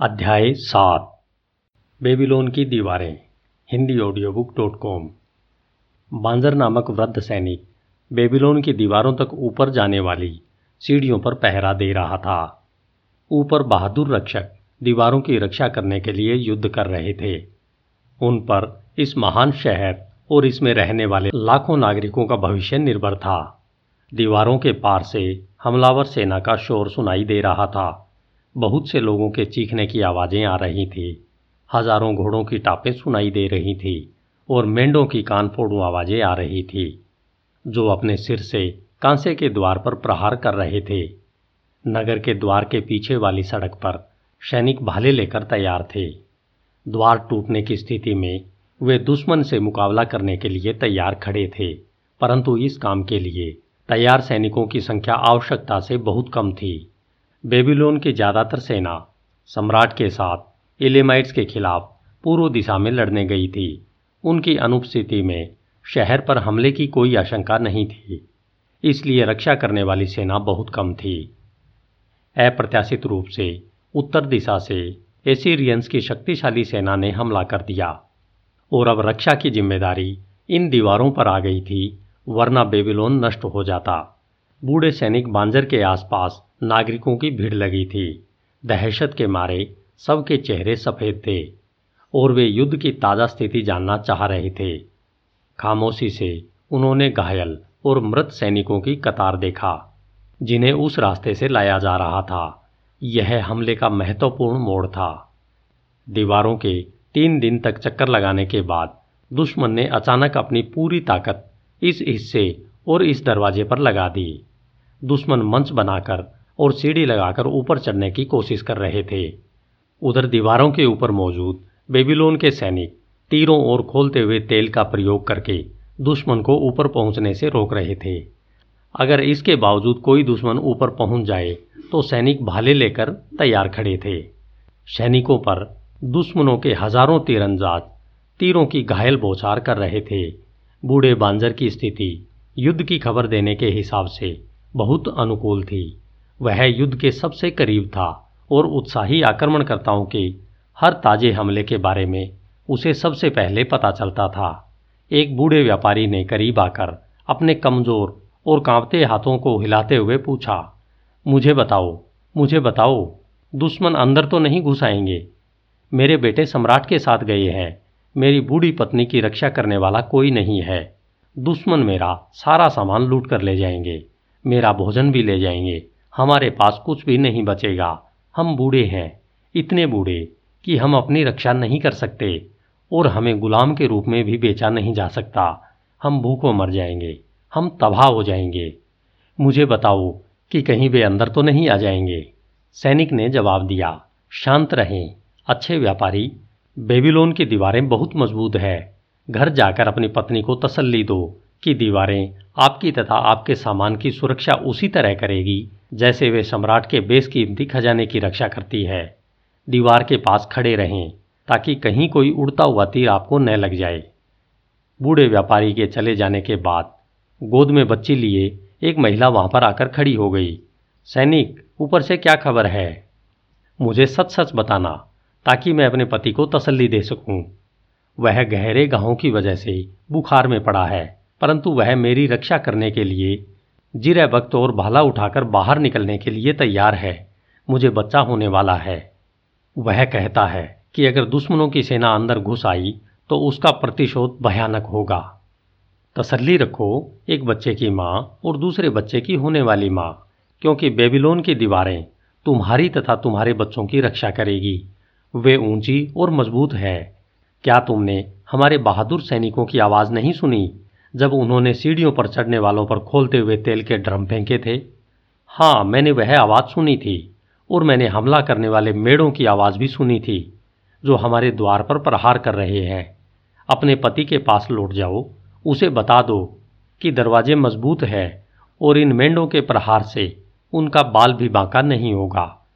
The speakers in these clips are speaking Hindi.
अध्याय सात। बेबीलोन की दीवारें, Hindi audio book dot com Banzar नामक वृद्ध सैनिक बेबीलोन की दीवारों तक ऊपर जाने वाली सीढ़ियों पर पहरा दे रहा था। ऊपर बहादुर रक्षक दीवारों की रक्षा करने के लिए युद्ध कर रहे थे। उन पर इस महान शहर और इसमें रहने वाले लाखों नागरिकों का भविष्य निर्भर था। दीवारों के पार से हमलावर सेना का शोर सुनाई दे रहा था। बहुत से लोगों के चीखने की आवाज़ें आ रही थी। हज़ारों घोड़ों की टापें सुनाई दे रही थी और मेंढों की कान फोड़ू आवाज़ें आ रही थी, जो अपने सिर से कांसे के द्वार पर प्रहार कर रहे थे। नगर के द्वार के पीछे वाली सड़क पर सैनिक भाले लेकर तैयार थे। द्वार टूटने की स्थिति में वे दुश्मन से मुकाबला करने के लिए तैयार खड़े थे, परंतु इस काम के लिए तैयार सैनिकों की संख्या आवश्यकता से बहुत कम थी। बेबीलोन की ज़्यादातर सेना सम्राट के साथ इलेमाइट्स के खिलाफ पूर्व दिशा में लड़ने गई थी। उनकी अनुपस्थिति में शहर पर हमले की कोई आशंका नहीं थी। इसलिए रक्षा करने वाली सेना बहुत कम थी। अप्रत्याशित रूप से उत्तर दिशा से एसीरियंस की शक्तिशाली सेना ने हमला कर दिया और अब रक्षा की ज़िम्मेदारी इन दीवारों पर आ गई थी, वरना बेबीलोन नष्ट हो जाता। बूढ़े सैनिक बांजर के आसपास नागरिकों की भीड़ लगी थी। दहशत के मारे सबके चेहरे सफ़ेद थे और वे युद्ध की ताज़ा स्थिति जानना चाह रहे थे। खामोशी से उन्होंने घायल और मृत सैनिकों की कतार देखा, जिन्हें उस रास्ते से लाया जा रहा था। यह हमले का महत्वपूर्ण मोड़ था। दीवारों के तीन दिन तक चक्कर लगाने के बाद दुश्मन ने अचानक अपनी पूरी ताकत इस हिस्से और इस दरवाजे पर लगा दी। दुश्मन मंच बनाकर और सीढ़ी लगाकर ऊपर चढ़ने की कोशिश कर रहे थे। उधर दीवारों के ऊपर मौजूद बेबीलोन के सैनिक तीरों और खोलते हुए तेल का प्रयोग करके दुश्मन को ऊपर पहुँचने से रोक रहे थे। अगर इसके बावजूद कोई दुश्मन ऊपर पहुँच जाए तो सैनिक भाले लेकर तैयार खड़े थे। सैनिकों पर दुश्मनों के हज़ारों तीरंदाज तीरों की घायल बौछार कर रहे थे। बूढ़े बांजर की स्थिति युद्ध की खबर देने के हिसाब से बहुत अनुकूल थी। वह युद्ध के सबसे करीब था और उत्साही आक्रमणकर्ताओं के हर ताजे हमले के बारे में उसे सबसे पहले पता चलता था। एक बूढ़े व्यापारी ने करीब आकर अपने कमज़ोर और कांपते हाथों को हिलाते हुए पूछा, मुझे बताओ मुझे बताओ, दुश्मन अंदर तो नहीं घुस आएँगे? मेरे बेटे सम्राट के साथ गए हैं, मेरी बूढ़ी पत्नी की रक्षा करने वाला कोई नहीं है। दुश्मन मेरा सारा सामान लूट कर ले जाएँगे, मेरा भोजन भी ले जाएँगे हमारे पास कुछ भी नहीं बचेगा। हम बूढ़े हैं, इतने बूढ़े कि हम अपनी रक्षा नहीं कर सकते और हमें गुलाम के रूप में भी बेचा नहीं जा सकता। हम भूखों मर जाएँगे, हम तबाह हो जाएँगे। मुझे बताओ कि कहीं वे अंदर तो नहीं आ जाएँगे? सैनिक ने जवाब दिया, शांत रहें, अच्छे व्यापारी, बेबीलोन की दीवारें बहुत मज़बूत है। घर जाकर अपनी पत्नी को तसल्ली दो कि दीवारें आपकी तथा आपके सामान की सुरक्षा उसी तरह करेगी। जैसे वे सम्राट के बेसकीमती खजाने की रक्षा करती है। दीवार के पास खड़े रहें, ताकि कहीं कोई उड़ता हुआ तीर आपको न लग जाए। बूढ़े व्यापारी के चले जाने के बाद गोद में बच्ची लिए एक महिला वहाँ पर आकर खड़ी हो गई। सैनिक, ऊपर से क्या खबर है? मुझे सच सच बताना, ताकि मैं अपने पति को तसल्ली दे सकूँ। वह गहरे गाहों की वजह से बुखार में पड़ा है, परंतु वह मेरी रक्षा करने के लिए जिर वक्त और भाला उठाकर बाहर निकलने के लिए तैयार है। मुझे बच्चा होने वाला है। वह कहता है कि अगर दुश्मनों की सेना अंदर घुस आई तो उसका प्रतिशोध भयानक होगा। तसल्ली रखो एक बच्चे की माँ और दूसरे बच्चे की होने वाली माँ, क्योंकि बेबीलोन की दीवारें तुम्हारी तथा तुम्हारे बच्चों की रक्षा करेगी। वे ऊँची और मज़बूत है। क्या तुमने हमारे बहादुर सैनिकों की आवाज़ नहीं सुनी? जब उन्होंने सीढ़ियों पर चढ़ने वालों पर खोलते हुए तेल के ड्रम फेंके थे। हाँ मैंने वह आवाज़ सुनी थी और मैंने हमला करने वाले मेड़ों की आवाज़ भी सुनी थी, जो हमारे द्वार पर प्रहार कर रहे हैं। अपने पति के पास लौट जाओ, उसे बता दो कि दरवाजे मज़बूत है और इन मेंढों के प्रहार से उनका बाल भी बांका नहीं होगा।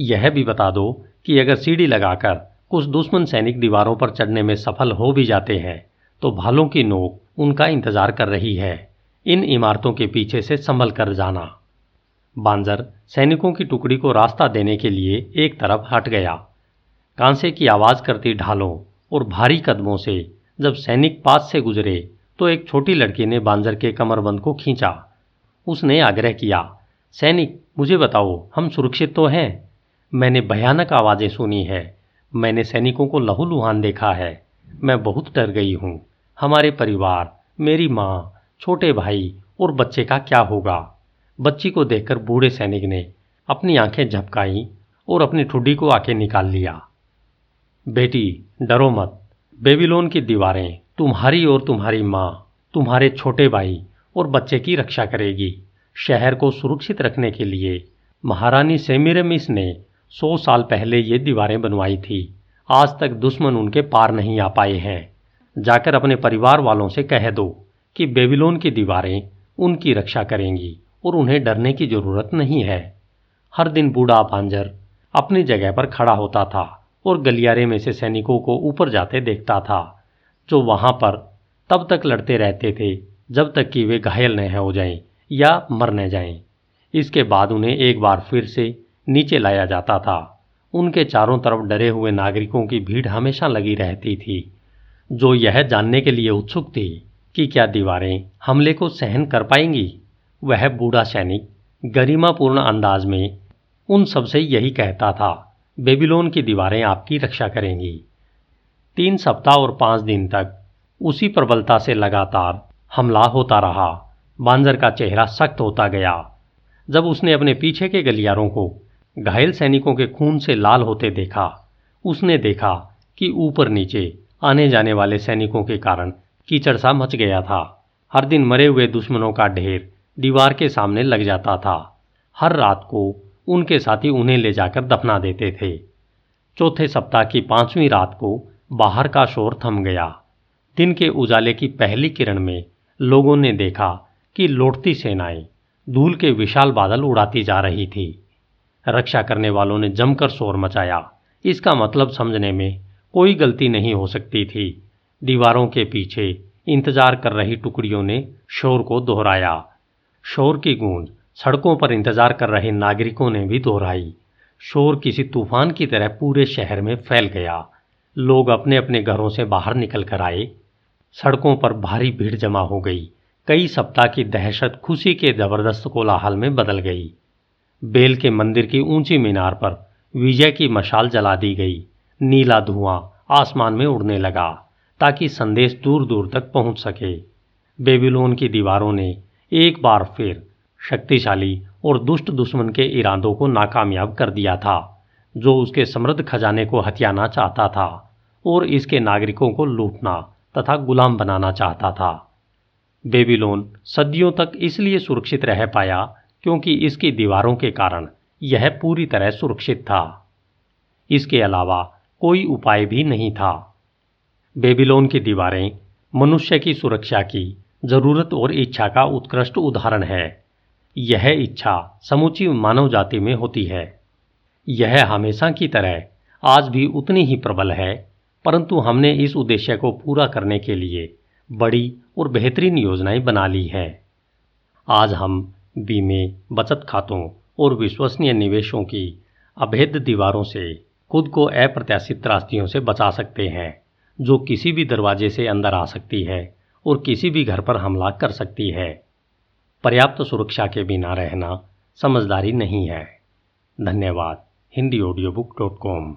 यह भी बता दो कि अगर सीढ़ी लगाकर कुछ दुश्मन सैनिक दीवारों पर चढ़ने में सफल हो भी जाते हैं तो भालों की नोक उनका इंतज़ार कर रही है। इन इमारतों के पीछे से संभल कर जाना। बांजर सैनिकों की टुकड़ी को रास्ता देने के लिए एक तरफ़ हट गया। कांसे की आवाज़ करती ढालों और भारी कदमों से जब सैनिक पास से गुजरे तो एक छोटी लड़की ने बांजर के कमरबंद को खींचा। उसने आग्रह किया, सैनिक, मुझे बताओ, हम सुरक्षित तो हैं? मैंने भयानक आवाज़ें सुनी है। मैंने सैनिकों को लहूलुहान देखा है। मैं बहुत डर गई हूँ। हमारे परिवार, मेरी माँ, छोटे भाई और बच्चे का क्या होगा? बच्ची को देखकर बूढ़े सैनिक ने अपनी आँखें झपकाई और अपनी ठुड्डी को आके निकाल लिया। बेटी, डरो मत। बेबीलोन की दीवारें तुम्हारी और तुम्हारी माँ, तुम्हारे छोटे भाई और बच्चे की रक्षा करेगी। शहर को सुरक्षित रखने के लिए महारानी सेमिरमिस ने सौ साल पहले ये दीवारें बनवाई थी। आज तक दुश्मन उनके पार नहीं आ पाए हैं। जाकर अपने परिवार वालों से कह दो कि बेबीलोन की दीवारें उनकी रक्षा करेंगी और उन्हें डरने की ज़रूरत नहीं है। हर दिन बूढ़ा पांजर अपनी जगह पर खड़ा होता था और गलियारे में से सैनिकों को ऊपर जाते देखता था, जो वहाँ पर तब तक लड़ते रहते थे जब तक कि वे घायल न हो जाएँ या मर न जाएँ। इसके बाद उन्हें एक बार फिर से नीचे लाया जाता था। उनके चारों तरफ़ डरे हुए नागरिकों की भीड़ हमेशा लगी रहती थी। जो यह जानने के लिए उत्सुक थी कि क्या दीवारें हमले को सहन कर पाएँगी, वह बूढ़ा सैनिक गरिमापूर्ण अंदाज में उन सबसे यही कहता था, बेबीलोन की दीवारें आपकी रक्षा करेंगी। तीन सप्ताह और पाँच दिन तक उसी प्रबलता से लगातार हमला होता रहा, बांजर का चेहरा सख्त होता गया। जब उसने अपने पीछे के गलियारों को घायल सैनिकों के खून से लाल होते देखा, उसने देखा कि ऊपर नीचे आने जाने वाले सैनिकों के कारण कीचड़ सा मच गया था। हर दिन मरे हुए दुश्मनों का ढेर दीवार के सामने लग जाता था। हर रात को उनके साथी उन्हें ले जाकर दफना देते थे। चौथे सप्ताह की पांचवीं रात को बाहर का शोर थम गया। दिन के उजाले की पहली किरण में लोगों ने देखा कि लौटती सेनाएँ धूल के विशाल बादल उड़ाती जा रही थी। रक्षा करने वालों ने जमकर शोर मचाया। इसका मतलब समझने में कोई गलती नहीं हो सकती थी। दीवारों के पीछे इंतज़ार कर रही टुकड़ियों ने शोर को दोहराया। शोर की गूंज सड़कों पर इंतज़ार कर रहे नागरिकों ने भी दोहराई। शोर किसी तूफ़ान की तरह पूरे शहर में फैल गया। लोग अपने अपने घरों से बाहर निकल कर आए। सड़कों पर भारी भीड़ जमा हो गई। कई सप्ताह की दहशत खुशी के ज़बरदस्त कोलाहल में बदल गई। बेल के मंदिर की ऊँची मीनार पर विजय की मशाल जला दी गई। नीला धुआँ आसमान में उड़ने लगा, ताकि संदेश दूर दूर तक पहुँच सके। बेबीलोन की दीवारों ने एक बार फिर शक्तिशाली और दुष्ट दुश्मन के इरादों को नाकामयाब कर दिया था, जो उसके समृद्ध खजाने को हथियाना चाहता था और इसके नागरिकों को लूटना तथा गुलाम बनाना चाहता था। बेबीलोन सदियों तक इसलिए सुरक्षित रह पाया क्योंकि इसकी दीवारों के कारण यह पूरी तरह सुरक्षित था। इसके अलावा कोई उपाय भी नहीं था। बेबीलोन की दीवारें, मनुष्य की सुरक्षा की ज़रूरत और इच्छा का उत्कृष्ट उदाहरण है। यह इच्छा समूची मानव जाति में होती है। यह हमेशा की तरह आज भी उतनी ही प्रबल है, परंतु हमने इस उद्देश्य को पूरा करने के लिए बड़ी और बेहतरीन योजनाएँ बना ली हैं। आज हम बीमे, बचत खातों और विश्वसनीय निवेशों की अभेद दीवारों से खुद को अप्रत्याशित त्रास्तियों से बचा सकते हैं, जो किसी भी दरवाजे से अंदर आ सकती है और किसी भी घर पर हमला कर सकती है। पर्याप्त सुरक्षा के बिना रहना समझदारी नहीं है। धन्यवाद, Hindi audio book dot com